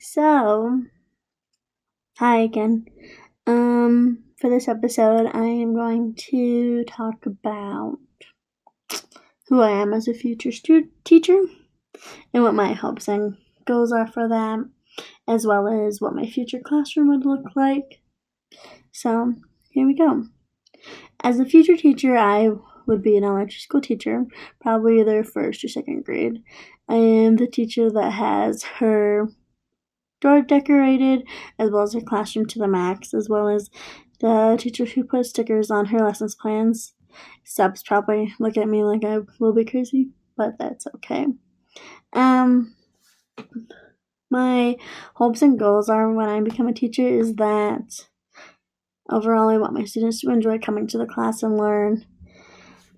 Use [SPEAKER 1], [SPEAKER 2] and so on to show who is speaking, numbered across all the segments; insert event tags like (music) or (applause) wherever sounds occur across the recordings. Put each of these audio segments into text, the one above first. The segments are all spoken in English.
[SPEAKER 1] So, hi again. Um, for this episode, I am going to talk about who I am as a future student teacher and what my hopes and goals are for that, as well as what my future classroom would look like. So, here we go. As a future teacher, I would be an elementary school teacher, probably either first or second grade. I am the teacher that has her door decorated, as well as her classroom to the max, as well as the teacher who puts stickers on her lessons plans. Subs probably look at me like I will be crazy, but that's okay. Um, my hopes and goals are when I become a teacher is that overall I want my students to enjoy coming to the class and learn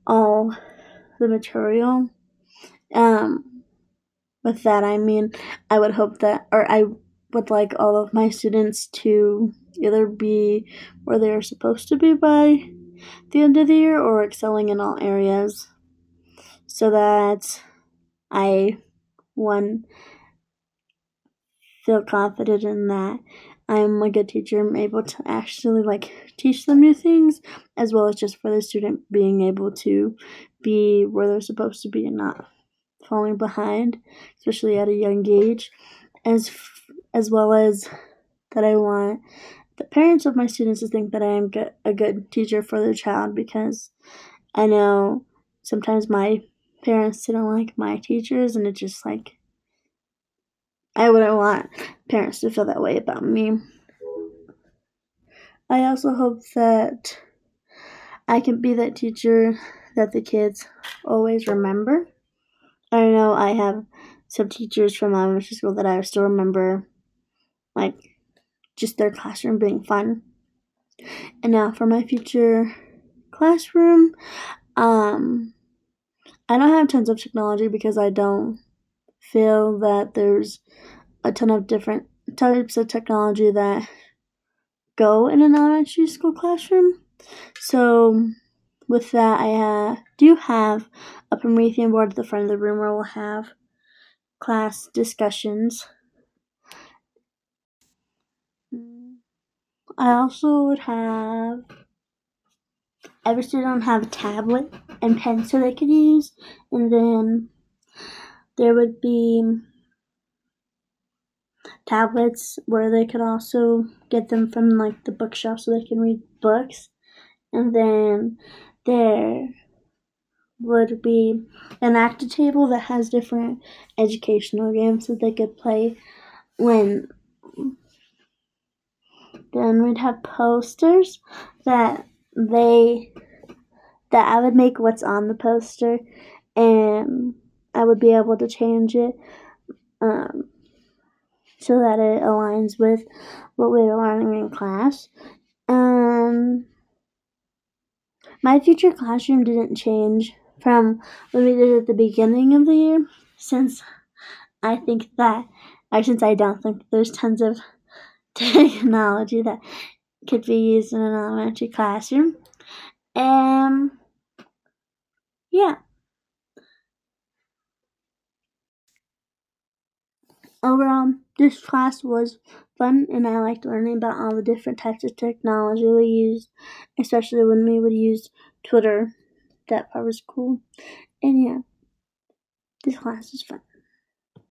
[SPEAKER 1] all the material. Um, with that, I mean, I would hope that, or I would like all of my students to either be where they are supposed to be by the end of the year or excelling in all areas so that I, one, feel confident in that I'm a good teacher. I'm able to actually like teach them new things, as well as just for the student being able to be where they're supposed to be and not falling behind, especially at a young age, as as well as that I want the parents of my students to think that I am good, a good teacher for their child because I know sometimes my parents didn't like my teachers, and it's just like I wouldn't want parents to feel that way about me. I also hope that I can be that teacher that the kids always remember. I know I have some teachers from elementary school that I still remember, like just their classroom being fun. And now for my future classroom, um, I don't have tons of technology because I don't feel that there's a ton of different types of technology that go in an elementary school classroom. So, with that, I uh, do have a Promethean board at the front of the room where we'll have class discussions. I also would have every student have a tablet and pencil they could use, and then there would be tablets where they could also get them from like the bookshop so they can read books. And then there would be an active table that has different educational games that they could play when then we'd have posters that they that I would make what's on the poster. And I would be able to change it um, so that it aligns with what we were learning in class. Um, my future classroom didn't change from what we did at the beginning of the year, since I think that, or since I don't think there's tons of (laughs) technology that could be used in an elementary classroom. Um, yeah. Overall, this class was fun and I liked learning about all the different types of technology we used, especially when we would use Twitter. That part was cool. And yeah, this class was fun.